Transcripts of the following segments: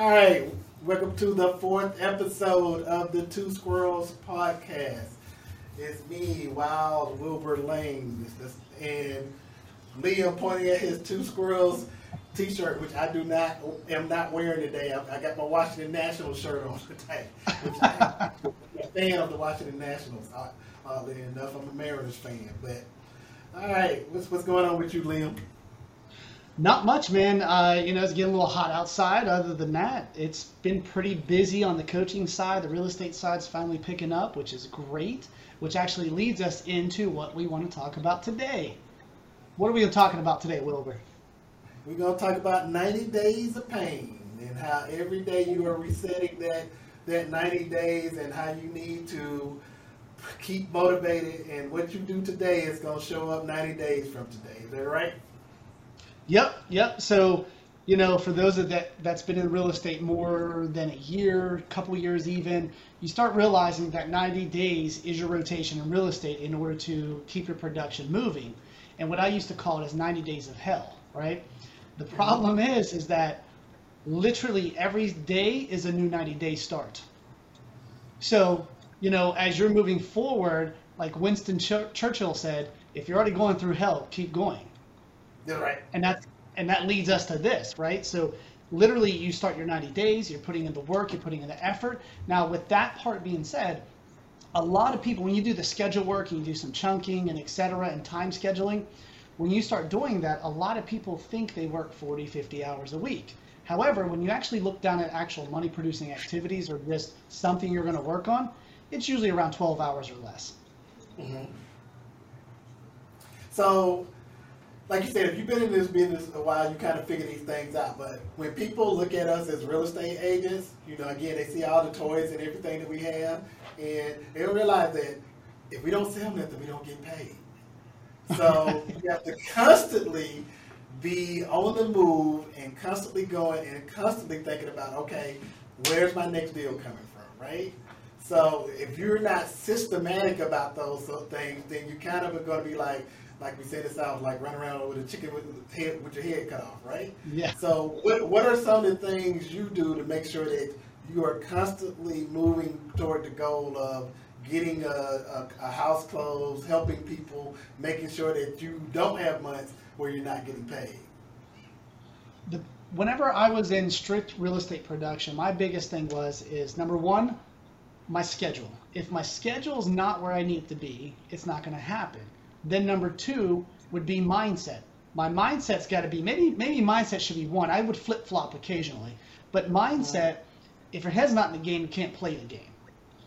All right, welcome to the fourth episode of the Two Squirrels podcast. It's me, Wild Wilbur Lane, and Liam pointing at his Two Squirrels T-shirt, which I do not am not wearing today. I, got my Washington Nationals shirt on today, which I am a fan of the Washington Nationals. Oddly enough, I'm a Mariners fan. But all right, what's what's going on with you, Liam? Not much, man. Uh, you know, it's getting a little hot outside. Other than that, it's been pretty busy on the coaching side. The real estate side's finally picking up, which is great. Which actually leads us into what we want to talk about today. What are we talking about today, Wilbur? We're going to talk about 90 days of pain and how every day you are resetting that that 90 days and how you need to keep motivated and what you do today is going to show up 90 days from today. Is that right? Yep, yep. So, you know, for those of that that's been in real estate more than a year, couple years even, you start realizing that 90 days is your rotation in real estate in order to keep your production moving. And what I used to call it is 90 days of hell, right? The problem is, is that literally every day is a new 90 day start. So, you know, as you're moving forward, like Winston Churchill said, if you're already going through hell, keep going. You're right. And that's and that leads us to this, right? So literally you start your 90 days, you're putting in the work, you're putting in the effort. Now with that part being said, a lot of people when you do the schedule work and you do some chunking and etc and time scheduling, when you start doing that, a lot of people think they work 40, 50 hours a week. However, when you actually look down at actual money producing activities or just something you're going to work on, it's usually around 12 hours or less. Mm-hmm. So like you said, if you've been in this business a while, you kind of figure these things out. But when people look at us as real estate agents, you know, again, they see all the toys and everything that we have, and they don't realize that if we don't sell nothing, we don't get paid. So you have to constantly be on the move and constantly going and constantly thinking about, okay, where's my next deal coming from, right? So if you're not systematic about those things, then you kind of are going to be like, like we said, it sounds like running around with a chicken with head with your head cut off, right? Yeah. So what what are some of the things you do to make sure that you are constantly moving toward the goal of getting a, a, a house closed, helping people, making sure that you don't have months where you're not getting paid? The, whenever I was in strict real estate production, my biggest thing was is number one, my schedule. If my schedule is not where I need it to be, it's not going to happen. Then number two would be mindset. My mindset's got to be maybe maybe mindset should be one. I would flip flop occasionally, but mindset. If your head's not in the game, you can't play the game.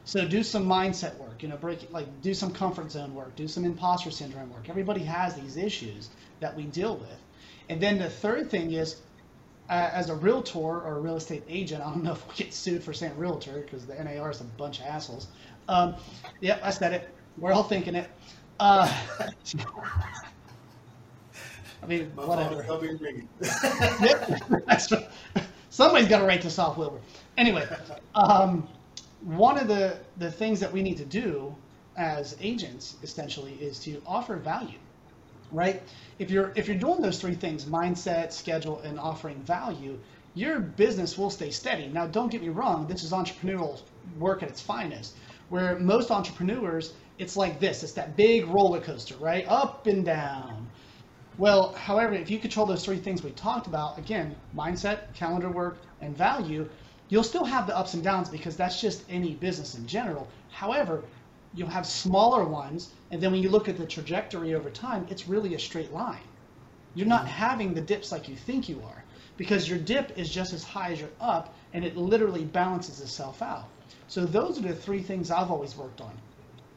So do some mindset work. You know, break like do some comfort zone work. Do some imposter syndrome work. Everybody has these issues that we deal with. And then the third thing is, uh, as a realtor or a real estate agent, I don't know if we get sued for saying realtor because the NAR is a bunch of assholes. Um, yep, I said it. We're all thinking it. Uh, I mean, My whatever. yep, Somebody's got to write this off, Wilbur. Anyway, um, one of the, the things that we need to do as agents, essentially, is to offer value, right? If you're if you're doing those three things, mindset, schedule, and offering value, your business will stay steady. Now, don't get me wrong. This is entrepreneurial work at its finest, where most entrepreneurs it's like this it's that big roller coaster, right? Up and down. Well, however, if you control those three things we talked about, again, mindset, calendar work, and value, you'll still have the ups and downs because that's just any business in general. However, you'll have smaller ones, and then when you look at the trajectory over time, it's really a straight line. You're not mm-hmm. having the dips like you think you are because your dip is just as high as your up, and it literally balances itself out. So those are the three things I've always worked on.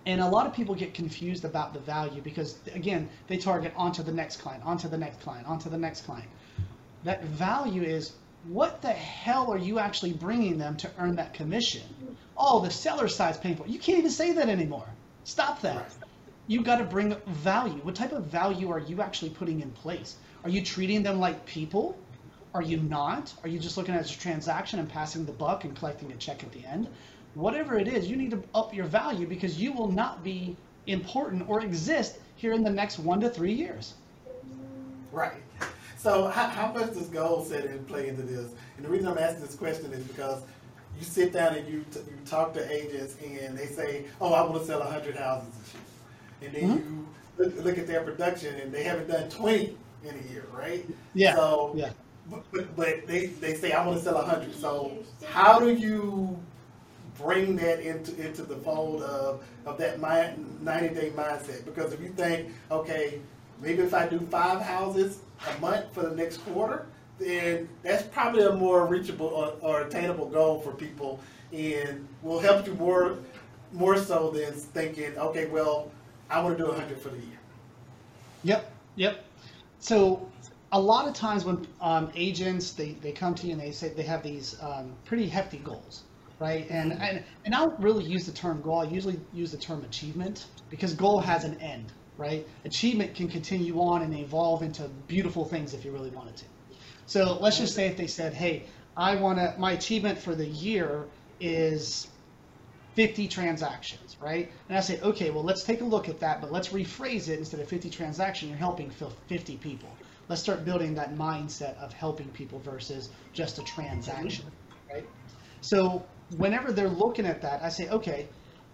And a lot of people get confused about the value because, again, they target onto the next client, onto the next client, onto the next client. That value is what the hell are you actually bringing them to earn that commission? Oh, the seller side's paying for it. You can't even say that anymore. Stop that. You've got to bring value. What type of value are you actually putting in place? Are you treating them like people? Are you not? Are you just looking at a transaction and passing the buck and collecting a check at the end? Whatever it is, you need to up your value because you will not be important or exist here in the next one to three years. Right. So how, how much does goal setting play into this? And the reason I'm asking this question is because you sit down and you t- you talk to agents and they say, "Oh, I want to sell hundred houses this year," and then Mhm. you look, look at their production and they haven't done twenty in a year, right? Yeah. So, yeah. but, but, they, they say I want to sell hundred. So how do you bring that into into the fold of of that ninety day mindset? Because if you think, okay, maybe if I do five houses a month for the next quarter, then that's probably a more reachable or, or attainable goal for people, and will help you more more so than thinking, okay, well, I want to do hundred for the year. Yep, yep. So a lot of times when um, agents they, they come to you and they say they have these um, pretty hefty goals, right? And, and and I don't really use the term goal. I usually use the term achievement because goal has an end, right? Achievement can continue on and evolve into beautiful things if you really wanted to. So let's just say if they said, hey, I want to my achievement for the year is 50 transactions, right? And I say, okay, well, let's take a look at that, but let's rephrase it instead of 50 transactions, you're helping 50 people. Let's start building that mindset of helping people versus just a transaction, right? So whenever they're looking at that, I say, okay,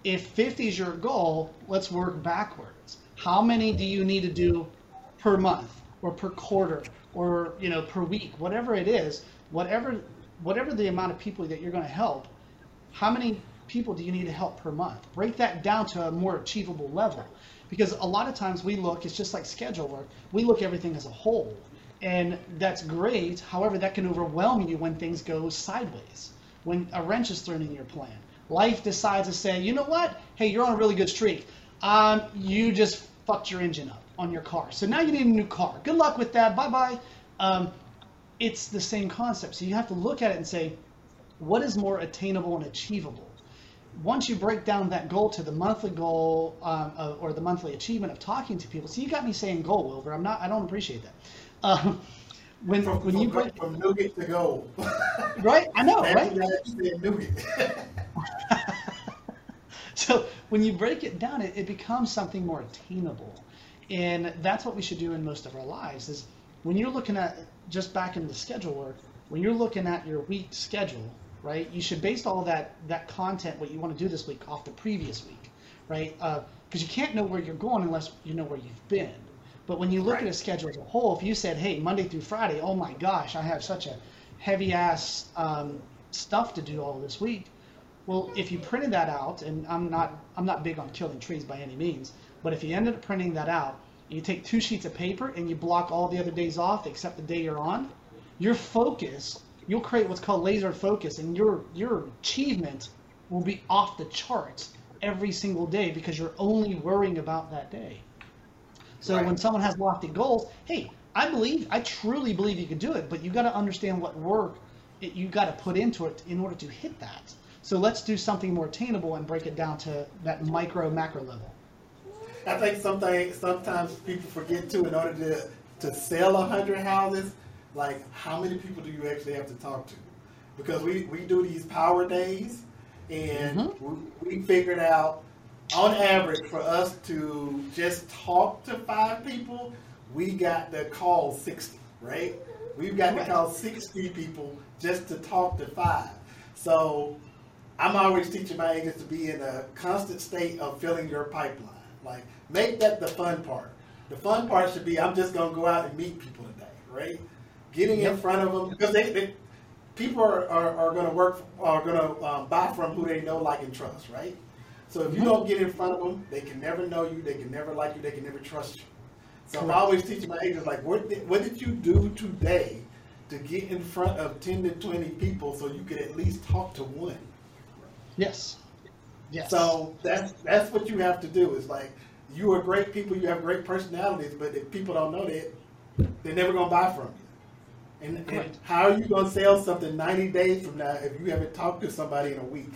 if 50 is your goal, let's work backwards. How many do you need to do per month or per quarter or you know per week, whatever it is, whatever whatever the amount of people that you're going to help, how many people do you need to help per month? Break that down to a more achievable level. Because a lot of times we look, it's just like schedule work, we look everything as a whole. And that's great. However, that can overwhelm you when things go sideways, when a wrench is thrown in your plan. Life decides to say, you know what? Hey, you're on a really good streak. Um, you just fucked your engine up on your car. So now you need a new car. Good luck with that. Bye bye. Um, it's the same concept. So you have to look at it and say, what is more attainable and achievable? once you break down that goal to the monthly goal um, or the monthly achievement of talking to people, see, you got me saying goal, Wilbur. I'm not. I don't appreciate that. When From, when from, you break from nougat to goal. right, I know, right? what I said, nougat. so when you break it down, it, it becomes something more attainable, and that's what we should do in most of our lives. Is when you're looking at just back into the schedule work, when you're looking at your week schedule, right? You should base all that that content, what you want to do this week, off the previous week, right? Because uh, you can't know where you're going unless you know where you've been. But when you look Right. at a schedule as a whole, if you said, "Hey, Monday through Friday, oh my gosh, I have such a heavy ass um, stuff to do all this week," well, if you printed that out, and I'm not I'm not big on killing trees by any means, but if you ended up printing that out, you take two sheets of paper and you block all the other days off except the day you're on, your focus you'll create what's called laser focus and your your achievement will be off the charts every single day because you're only worrying about that day so Right. when someone has lofty goals hey i believe i truly believe you can do it but you got to understand what work it, you got to put into it in order to hit that so let's do something more attainable and break it down to that micro macro level I think something sometimes people forget too. In order to to sell a hundred houses, like how many people do you actually have to talk to? Because we we do these power days, and Mhm. we, we figured out on average for us to just talk to five people, we got to call sixty. Right? We've got to call sixty people just to talk to five. So I'm always teaching my agents to be in a constant state of filling your pipeline. Like, make that the fun part. The fun part should be I'm just going to go out and meet people today, right? Getting in front of them because they, they people are, are, are going to work are going to um, buy from who they know, like, and trust, right? So if you don't get in front of them, they can never know you, they can never like you, they can never trust you. So I'm always teaching my agents like, what did, what did you do today to get in front of 10 to 20 people so you could at least talk to one? yes yes So that's that's what you have to do. Is like you are great people, you have great personalities, but if people don't know that, they're never gonna buy from you. And, and how are you gonna sell something 90 days from now if you haven't talked to somebody in a week?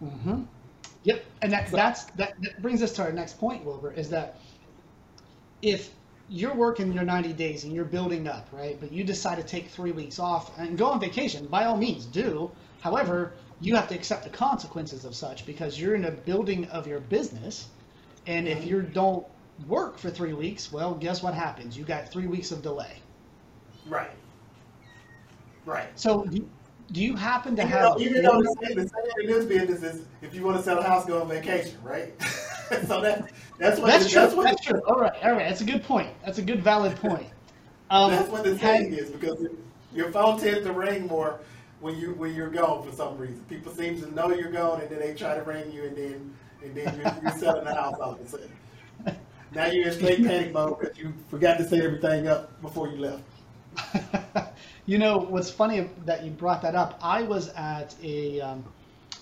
hmm Yep, and that, that's that, that brings us to our next point, Wilbur, is that if you're working your 90 days and you're building up, right, but you decide to take three weeks off and go on vacation, by all means do. However, you have to accept the consequences of such because you're in a building of your business, and if you don't work for three weeks, well, guess what happens? You got three weeks of delay, Right. Right. So do you, happen to have? though, even though the saying in this business is, if you want to sell a house, go on vacation, right? so that that's what that's the, true. that's what That's true. All right. All right. That's a good point. That's a good valid point. Um, that's what the saying is because your phone tends to ring more when you when you're gone for some reason. People seem to know you're gone, and then they try to ring you, and then and then you're, you're selling the house all of a sudden. Now you're in straight panic mode because you forgot to set everything up before you left. you know what's funny that you brought that up? I was at a um,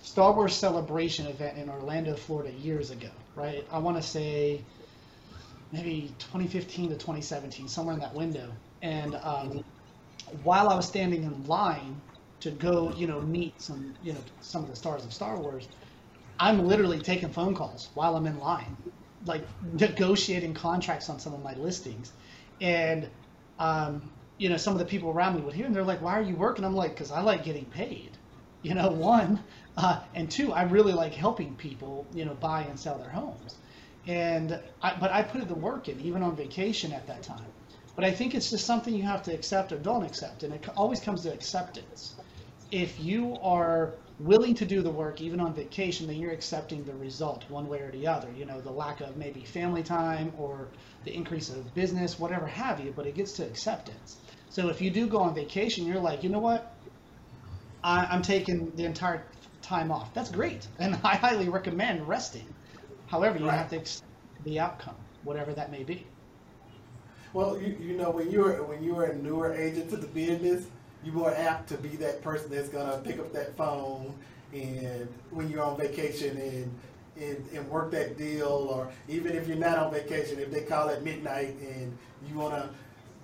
Star Wars celebration event in Orlando, Florida, years ago. Right? I want to say maybe 2015 to 2017, somewhere in that window. And um, while I was standing in line to go, you know, meet some, you know, some of the stars of Star Wars, I'm literally taking phone calls while I'm in line, like negotiating contracts on some of my listings, and um, you know, some of the people around me would hear, and they're like, "Why are you working?" I'm like, "Cause I like getting paid." You know, one, uh, and two, I really like helping people, you know, buy and sell their homes. And I, but I put the work in, even on vacation at that time. But I think it's just something you have to accept or don't accept, and it always comes to acceptance. If you are willing to do the work, even on vacation, then you're accepting the result one way or the other. You know, the lack of maybe family time or the increase of business, whatever have you. But it gets to acceptance. So if you do go on vacation, you're like, you know what? I, I'm taking the entire time off. That's great, and I highly recommend resting. However, you Right. have to accept the outcome, whatever that may be. Well, you, you know when you're when you're a newer agent to the business, you're more apt to be that person that's gonna pick up that phone and when you're on vacation and and, and work that deal, or even if you're not on vacation, if they call at midnight and you wanna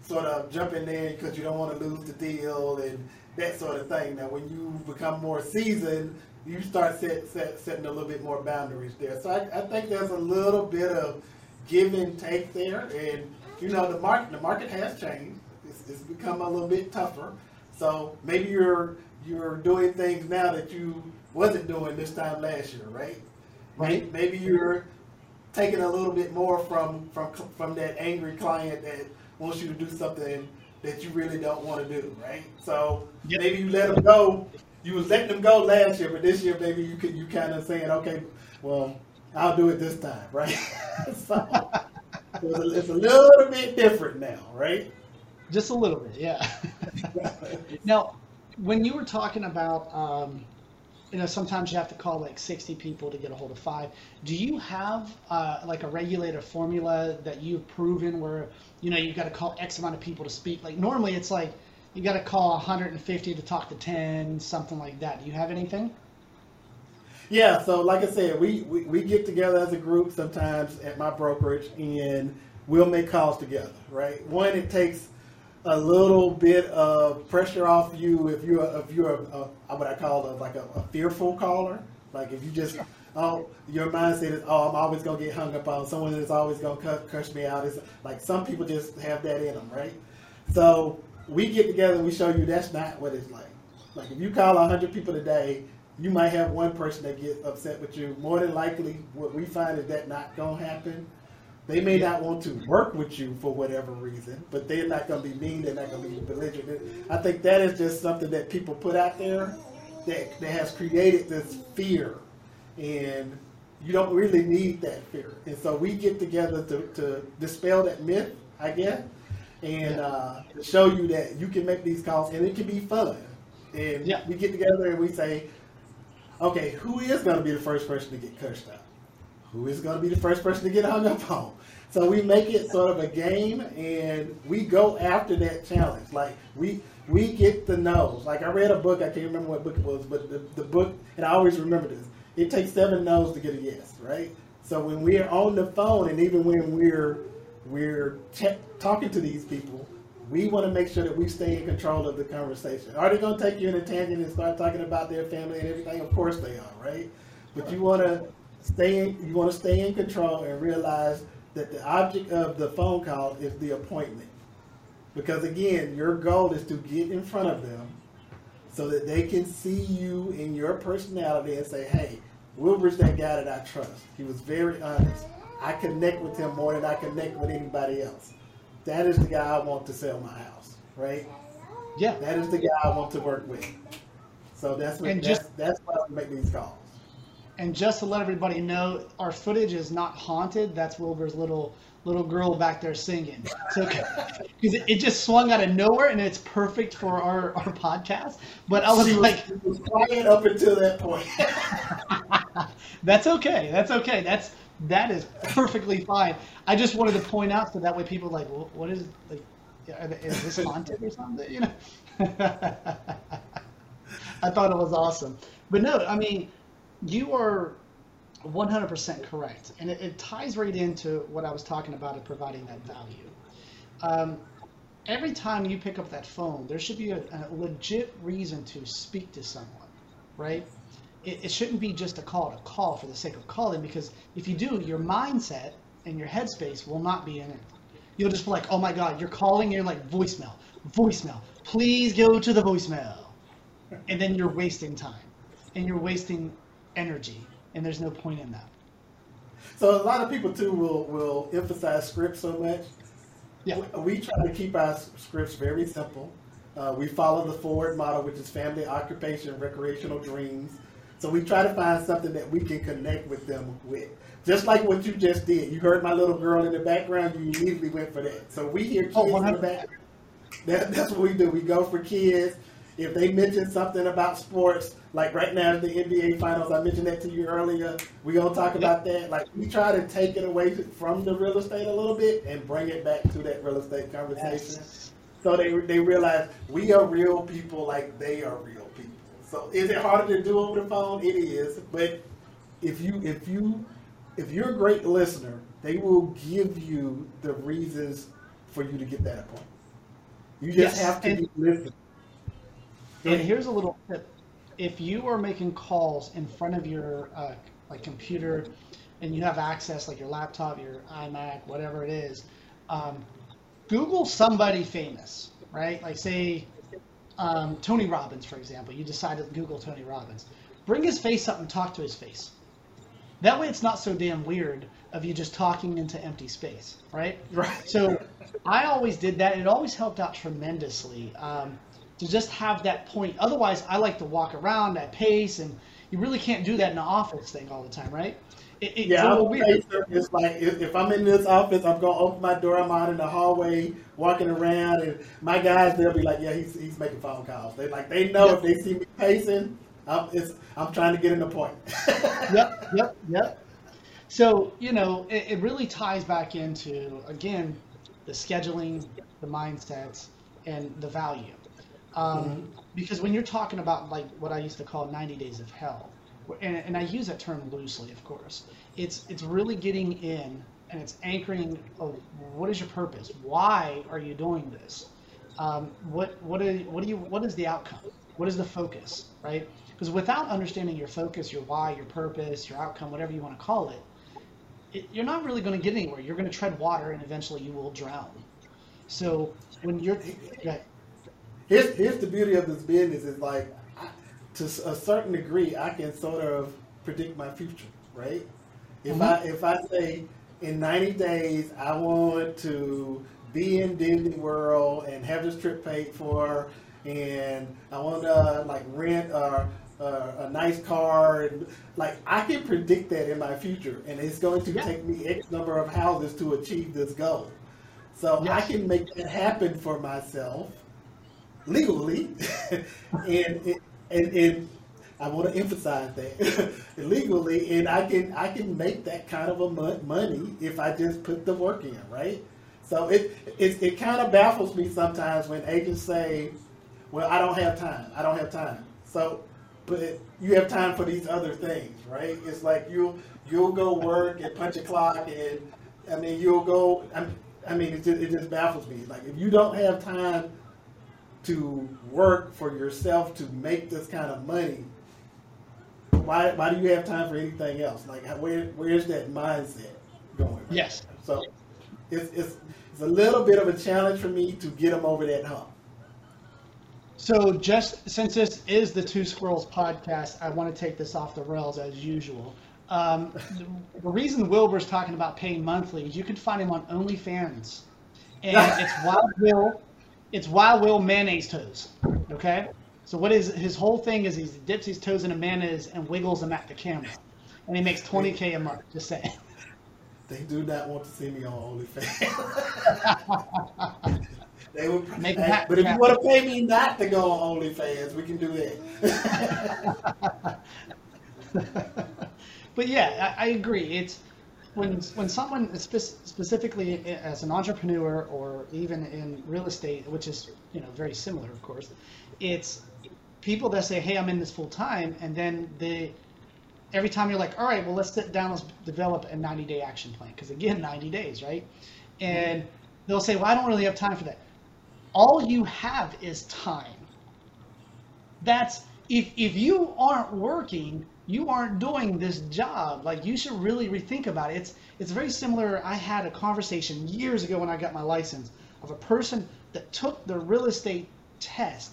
sort of jump in there because you don't want to lose the deal and that sort of thing. Now, when you become more seasoned, you start set, set, setting a little bit more boundaries there. So I, I think there's a little bit of give and take there, and you know the market the market has changed. It's, it's become a little bit tougher. So maybe you're you're doing things now that you wasn't doing this time last year, right? Right. Maybe you're taking a little bit more from from from that angry client that wants you to do something that you really don't want to do, right? So Yep. maybe you let them go. You was letting them go last year, but this year maybe you could you kind of saying, okay, well, I'll do it this time, right? so it's a, it's a little bit different now, right? Just a little bit, yeah. now, when you were talking about, um, you know, sometimes you have to call like 60 people to get a hold of five. Do you have uh, like a regulator formula that you've proven where, you know, you've got to call X amount of people to speak? Like normally it's like you got to call 150 to talk to 10, something like that. Do you have anything? Yeah, so like I said, we, we, we get together as a group sometimes at my brokerage and we'll make calls together, right? One, it takes a little bit of pressure off you if you're if you're a, uh, a uh, what I call a, like a, a fearful caller. Like if you just oh your mindset is oh I'm always gonna get hung up on someone that's always gonna cuss, cuss me out. It's like some people just have that in them, right? So we get together and we show you that's not what it's like. Like if you call hundred people today, you might have one person that gets upset with you. More than likely, what we find is that not gonna happen. They may not want to work with you for whatever reason, but they're not going to be mean. They're not going to be belligerent. I think that is just something that people put out there that, that has created this fear, and you don't really need that fear. And so we get together to, to dispel that myth, I guess, and uh, to show you that you can make these calls and it can be fun. And Yeah. we get together and we say, okay, who is going to be the first person to get cursed out? Who is going to be the first person to get hung up on. So we make it sort of a game, and we go after that challenge. Like we we get the no's. Like I read a book, I can't remember what book it was, but the, the book, and I always remember this. It takes seven no's to get a yes, right? So when we're on the phone, and even when we're we're ch- talking to these people, we want to make sure that we stay in control of the conversation. Are they going to take you in a tangent and start talking about their family and everything? Of course they are, right? But you want to stay in, you want to stay in control and realize that the object of the phone call is the appointment. Because again, your goal is to get in front of them so that they can see you in your personality and say, hey, Wilbur's that guy that I trust. He was very honest. I connect with him more than I connect with anybody else. That is the guy I want to sell my house. right? Yeah. That is the guy I want to work with. So that's what And that's, just- that's why we make these calls. And just to let everybody know, our footage is not haunted. That's Wilbur's little little girl back there singing. So because it, it just swung out of nowhere and it's perfect for our, our podcast. But I was She like, was quiet up until that point. that's okay. That's okay. That's that is perfectly fine. I just wanted to point out so that way people are like, well, what is like, is this haunted or something? You know. I thought it was awesome, but no, I mean, you are 100% correct, and it, it ties right into what I was talking about of providing that value. Um, every time you pick up that phone, there should be a, a legit reason to speak to someone, right? It, it shouldn't be just a call to call for the sake of calling, because if you do, your mindset and your headspace will not be in it. You'll just be like, oh my God, you're calling, you're like, voicemail, voicemail, please go to the voicemail. And then you're wasting time and you're wasting energy, and there's no point in that. so a lot of people too will will emphasize scripts so much. Yeah. We, we try to keep our scripts very simple. Uh, we follow the FORD model, which is family, occupation, recreational dreams. So we try to find something that we can connect with them with. Just like what you just did. You heard my little girl in the background, you immediately went for that. So we hear kids Oh, in the back. That, that's what we do. We go for kids. If they mention something about sports, like right now the NBA Finals, I mentioned that to you earlier. We're gonna talk about that. Like we try to take it away from the real estate a little bit and bring it back to that real estate conversation. So they they realize we are real people, like they are real people. So is it harder to do over the phone? It is, but if you if you if you're a great listener, they will give you the reasons for you to get that appointment. You just Yes, have to and- be listening. And here's a little tip: if you are making calls in front of your uh, like computer, and you have access, like your laptop, your iMac, whatever it is, um, Google somebody famous, right? Like say um, Tony Robbins, for example. You decide to Google Tony Robbins. Bring his face up and talk to his face. That way, it's not so damn weird of you just talking into empty space, right? Right. So I always did that. It always helped out tremendously um, to just have that point. Otherwise, I like to walk around at pace, and you really can't do that in the office thing all the time, right? It, it's Yeah, a little weird. It's like if, if I'm in this office, I'm gonna open my door. I'm out in the hallway, walking around, and my guys they'll be like, "Yeah, he's, he's making phone calls." They like they know if they see me pacing, I'm, it's, I'm trying to get an appointment. yep, yep, yep. So, you know, it, it really ties back into, again, the scheduling, the mindsets, and the value. Um, Because when you're talking about, like, what I used to call 90 days of hell, and, and I use that term loosely, of course, it's, it's really getting in and it's anchoring of what is your purpose? Why are you doing this? Um, what, what, are, what, do you, what is the outcome? What is the focus, right? Because without understanding your focus, your why, your purpose, your outcome, whatever you want to call it, it you're not really going to get anywhere. You're going to tread water, and eventually you will drown. So when you're, yeah, here's here's the beauty of this business is like I, to a certain degree I can sort of predict my future, right? If mm-hmm. I if I say in 90 days I want to be in Disney World and have this trip paid for, and I want to like rent a, a, a nice car, and like I can predict that in my future, and it's going to Yeah. take me X number of houses to achieve this goal. So I can make that happen for myself legally, and, and and I want to emphasize that legally, and I can I can make that kind of a mon- money if I just put the work in, right? So it it, it kind of baffles me sometimes when agents say, "Well, I don't have time. I don't have time." So, but you have time for these other things, right? It's like you you'll go work and punch a clock, and I mean you'll go. I mean, I mean it just, it just baffles me. Like if you don't have time to work for yourself to make this kind of money, why why do you have time for anything else? Like where where's that mindset going? right Yes. now? So it's, it's it's a little bit of a challenge for me to get them over that hump. So just since this is the Two Squirrels podcast, I want to take this off the rails as usual. Um, the, the reason Wilbur's talking about paying monthly is you can find him on OnlyFans, and it's Wild Will. It's Wild Will mayonnaise toes. Okay. So what is his whole thing is he dips his toes in a mayonnaise and wiggles them at the camera, and he makes 20k a month. Just saying. They do not want to see me on OnlyFans. they would Make hey, that but if you want to pay me not to go on OnlyFans, we can do that. but yeah, I, I agree. It's when when someone specifically as an entrepreneur or even in real estate, which is you know very similar, of course, it's people that say, "Hey, I'm in this full time," and then they every time you're like, "All right, well, let's sit down, let's develop a 90 day action plan," because again, 90 days, right? And they'll say, "Well, I don't really have time for that." All you have is time that's if if you aren't working you aren't doing this job. Like you should really rethink about it. It's it's very similar. I had a conversation years ago when i got my license of a person that took the real estate test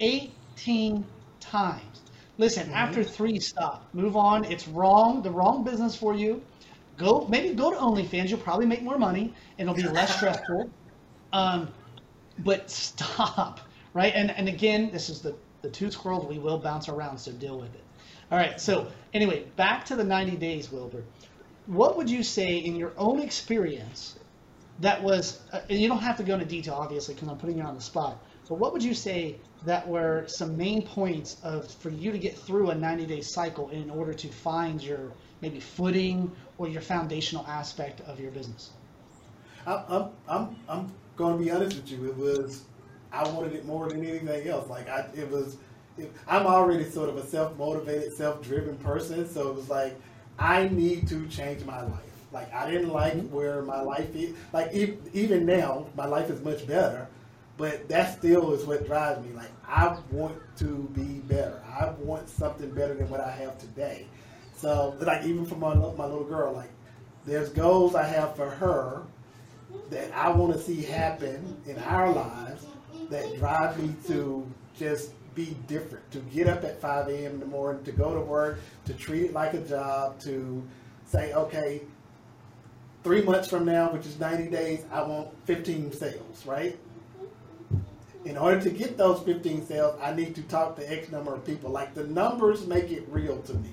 18 times. Listen after three stop move on. It's wrong the wrong business for you. Go maybe go to onlyfans. You'll probably make more money. And it'll be less stressful. Um, but stop right? And and again this is the the two squirrels we will bounce around so deal with it all right so anyway back to the 90 days wilbur what would you say in your own experience that was uh, and you don't have to go into detail obviously because i'm putting you on the spot but what would you say that were some main points of for you to get through a 90 day cycle in order to find your maybe footing or your foundational aspect of your business I'm, I'm, I'm, going to be honest with you. It was, I wanted it more than anything else. Like I, it was, I'm already sort of a self-motivated, self-driven person. So it was like, I need to change my life. Like I didn't like mm-hmm. where my life is. Like e- even now, my life is much better. But that still is what drives me. Like I want to be better. I want something better than what I have today. So like even for my my little girl, like there's goals I have for her that I want to see happen in our lives that drive me to just be different, to get up at 5 a.m. in the morning, to go to work, to treat it like a job, to say, okay, three months from now, which is 90 days, I want 15 sales, right? In order to get those 15 sales, I need to talk to X number of people. Like the numbers make it real to me.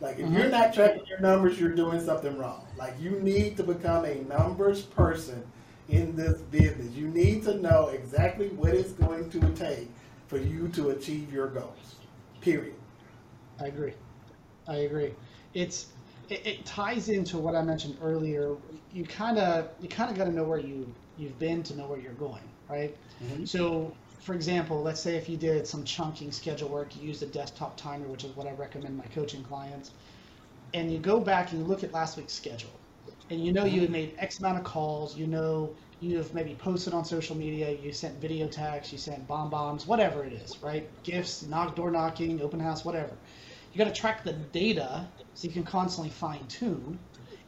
Like if you're mm-hmm. not tracking your numbers, you're doing something wrong. Like you need to become a numbers person in this business. You need to know exactly what it's going to take for you to achieve your goals. Period. I agree. I agree. It's it, it ties into what I mentioned earlier. You kind of you kind of got to know where you you've been to know where you're going, right? Mhm. So, for example, let's say if you did some chunking schedule work, you use a desktop timer, which is what I recommend my coaching clients, and you go back and you look at last week's schedule, and you know you had made X amount of calls, you know you have maybe posted on social media, you sent video tags, you sent BombBombs, whatever it is, right? Gifts, knock door knocking, open house, whatever. You got to track the data so you can constantly fine tune.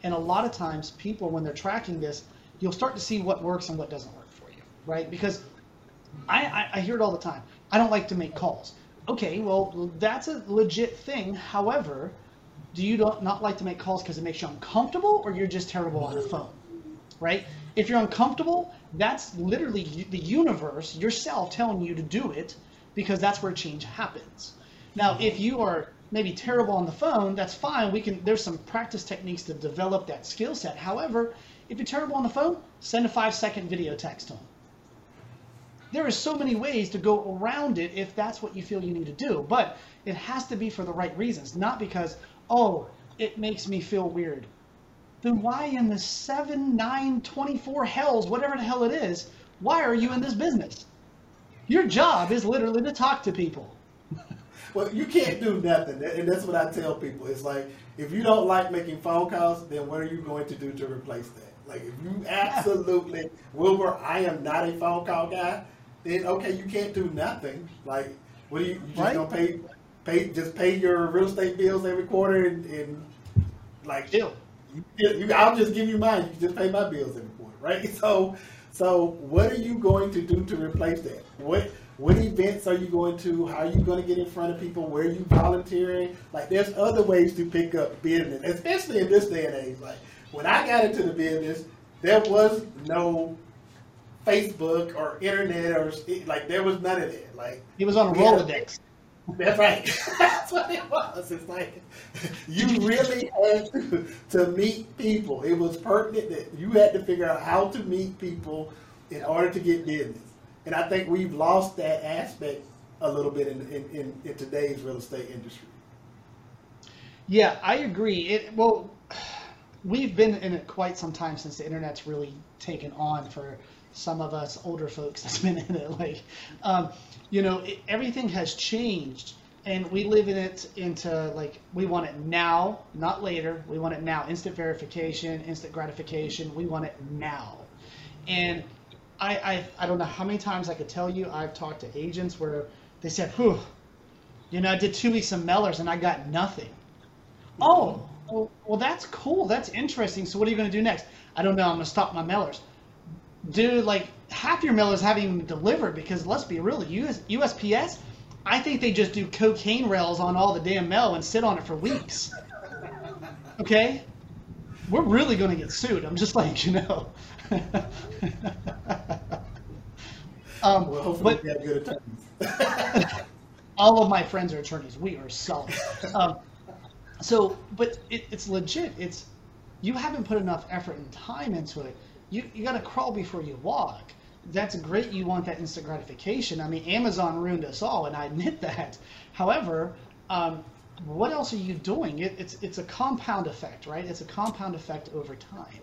And a lot of times, people when they're tracking this, you'll start to see what works and what doesn't work for you, right? Because I, I, I hear it all the time. I don't like to make calls. Okay, well that's a legit thing. However, do you not like to make calls because it makes you uncomfortable, or you're just terrible on the phone, right? If you're uncomfortable, that's literally the universe, yourself, telling you to do it because that's where change happens. Now, mm-hmm. if you are maybe terrible on the phone, that's fine. We can. There's some practice techniques to develop that skill set. However, if you're terrible on the phone, send a five-second video text to them there are so many ways to go around it if that's what you feel you need to do but it has to be for the right reasons not because oh it makes me feel weird then why in the 7 9 24 hells whatever the hell it is why are you in this business your job is literally to talk to people Well, you can't do nothing, and that's what I tell people. It's like if you don't like making phone calls, then what are you going to do to replace that? Like if you absolutely, Wilbur, I am not a phone call guy. Then okay, you can't do nothing. Like what are you, you just Right. gonna pay, pay, just pay your real estate bills every quarter, and, and like Deal. You, I'll just give you mine. You just pay my bills every quarter, right? So, so what are you going to do to replace that? What what events are you going to? How are you going to get in front of people? Where are you volunteering? Like, there's other ways to pick up business, especially in this day and age. Like, when I got into the business, there was no Facebook or internet or like there was none of that. Like he was on a Rolodex. That's right. That's what it was. It's like you really had to, to meet people. It was pertinent that you had to figure out how to meet people in order to get business. And I think we've lost that aspect a little bit in, in, in, in today's real estate industry. Yeah, I agree. It well, we've been in it quite some time since the internet's really taken on for some of us older folks that's been in it. Like, um, you know, it, everything has changed, and we live in it into like we want it now, not later. We want it now. Instant verification, instant gratification. We want it now, and I, I I don't know how many times I could tell you I've talked to agents where they said, "Whew, you know, I did two weeks of mailers and I got nothing." Oh, well, well, that's cool. That's interesting. So what are you going to do next? I don't know. I'm going to stop my mailers. Dude, like half your mailers is having even delivered because let's be real, US, USPS, I think they just do cocaine rails on all the damn mail and sit on it for weeks. Okay? We're really going to get sued. I'm just like, you know. um, well, hopefully but, we have good attorneys. all of my friends are attorneys. We are solid. Um, so, but it, it's legit. It's you haven't put enough effort and time into it. You you got to crawl before you walk. That's great. You want that instant gratification. I mean, Amazon ruined us all, and I admit that. However, um, what else are you doing? It, it's it's a compound effect, right? It's a compound effect over time.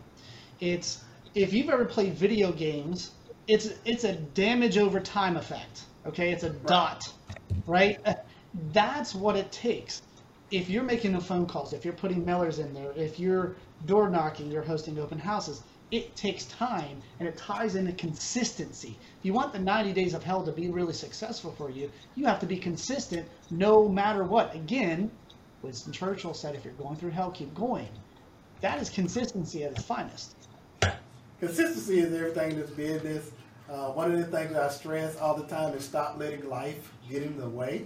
It's if you've ever played video games, it's it's a damage over time effect. Okay, it's a dot, right? That's what it takes if you're making the phone calls, if you're putting mailers in there, if you're door knocking, you're hosting open houses, it takes time and it ties into consistency. If you want the 90 days of hell to be really successful for you, you have to be consistent no matter what. Again, Winston Churchill said, if you're going through hell, keep going. That is consistency at its finest. Consistency is everything in this business. Uh, one of the things I stress all the time is stop letting life get in the way.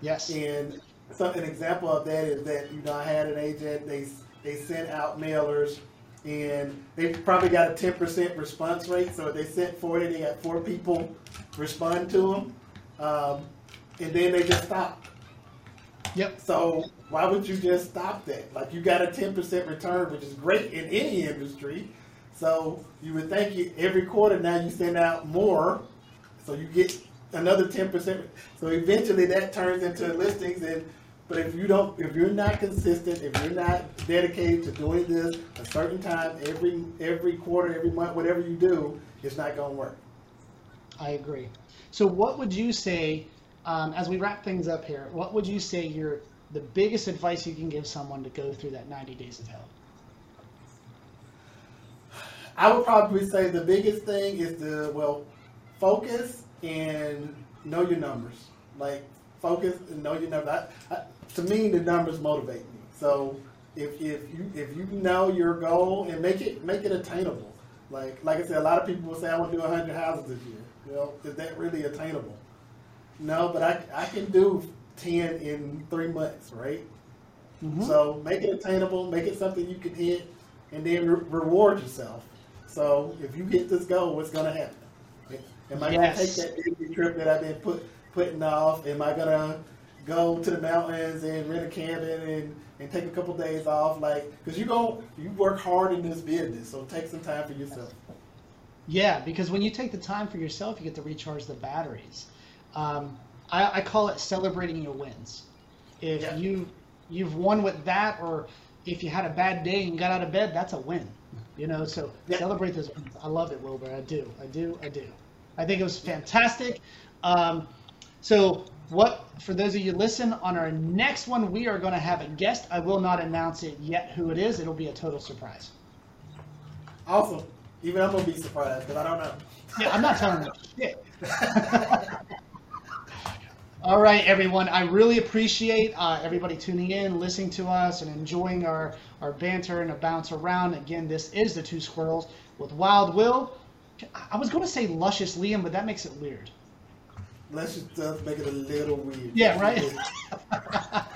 Yes. And so an example of that is that you know I had an agent. They they sent out mailers, and they probably got a ten percent response rate. So they sent forty, they had four people respond to them, um, and then they just stopped. Yep. So why would you just stop that? Like you got a ten percent return, which is great in any industry. So you would think you, every quarter now you send out more, so you get another ten percent. So eventually that turns into listings and but if you don't, if you're not consistent, if you're not dedicated to doing this a certain time every every quarter, every month, whatever you do, it's not going to work. I agree. So, what would you say um, as we wrap things up here? What would you say your the biggest advice you can give someone to go through that 90 days of hell? I would probably say the biggest thing is to well focus and know your numbers. Like focus and know your numbers. I, I, to me, the numbers motivate me. So if, if you if you know your goal and make it make it attainable, like like I said, a lot of people will say I want to do 100 houses this year. Know, is that really attainable? No, but I I can do 10 in three months, right? Mm-hmm. So make it attainable, make it something you can hit, and then re- reward yourself. So if you hit this goal, what's going to happen? Am I yes. going to take that Disney trip that I've been put putting off? Am I going to go to the mountains and rent a cabin and, and take a couple days off, like because you go you work hard in this business, so take some time for yourself. Yeah, because when you take the time for yourself, you get to recharge the batteries. Um, I, I, call it celebrating your wins. If yeah. you you've won with that, or if you had a bad day and got out of bed, that's a win. You know, so yeah. celebrate those wins. I love it, Wilbur. I do. I do. I do. I think it was fantastic. Um, so what for those of you listen on our next one we are going to have a guest. I will not announce it yet who it is. It'll be a total surprise. Awesome even i'm going to be surprised because i don't know. Yeah i'm not telling you. Shit all right everyone. I really appreciate uh, everybody tuning in listening to us and enjoying our our banter and a bounce around. Again this is the two squirrels with wild will. I was going to say luscious liam but that makes it weird Let's just uh, make it a little weird. Yeah, right.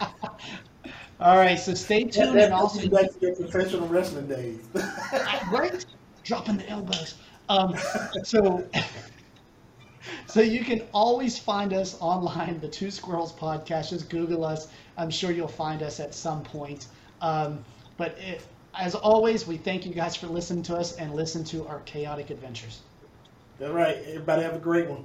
All right, so stay tuned that, and also back to your professional wrestling days. right, dropping the elbows. Um, so, so you can always find us online, the Two Squirrels Podcast. Just Google us. I'm sure you'll find us at some point. Um, but it, as always, we thank you guys for listening to us and listen to our chaotic adventures. All right. Everybody have a great one.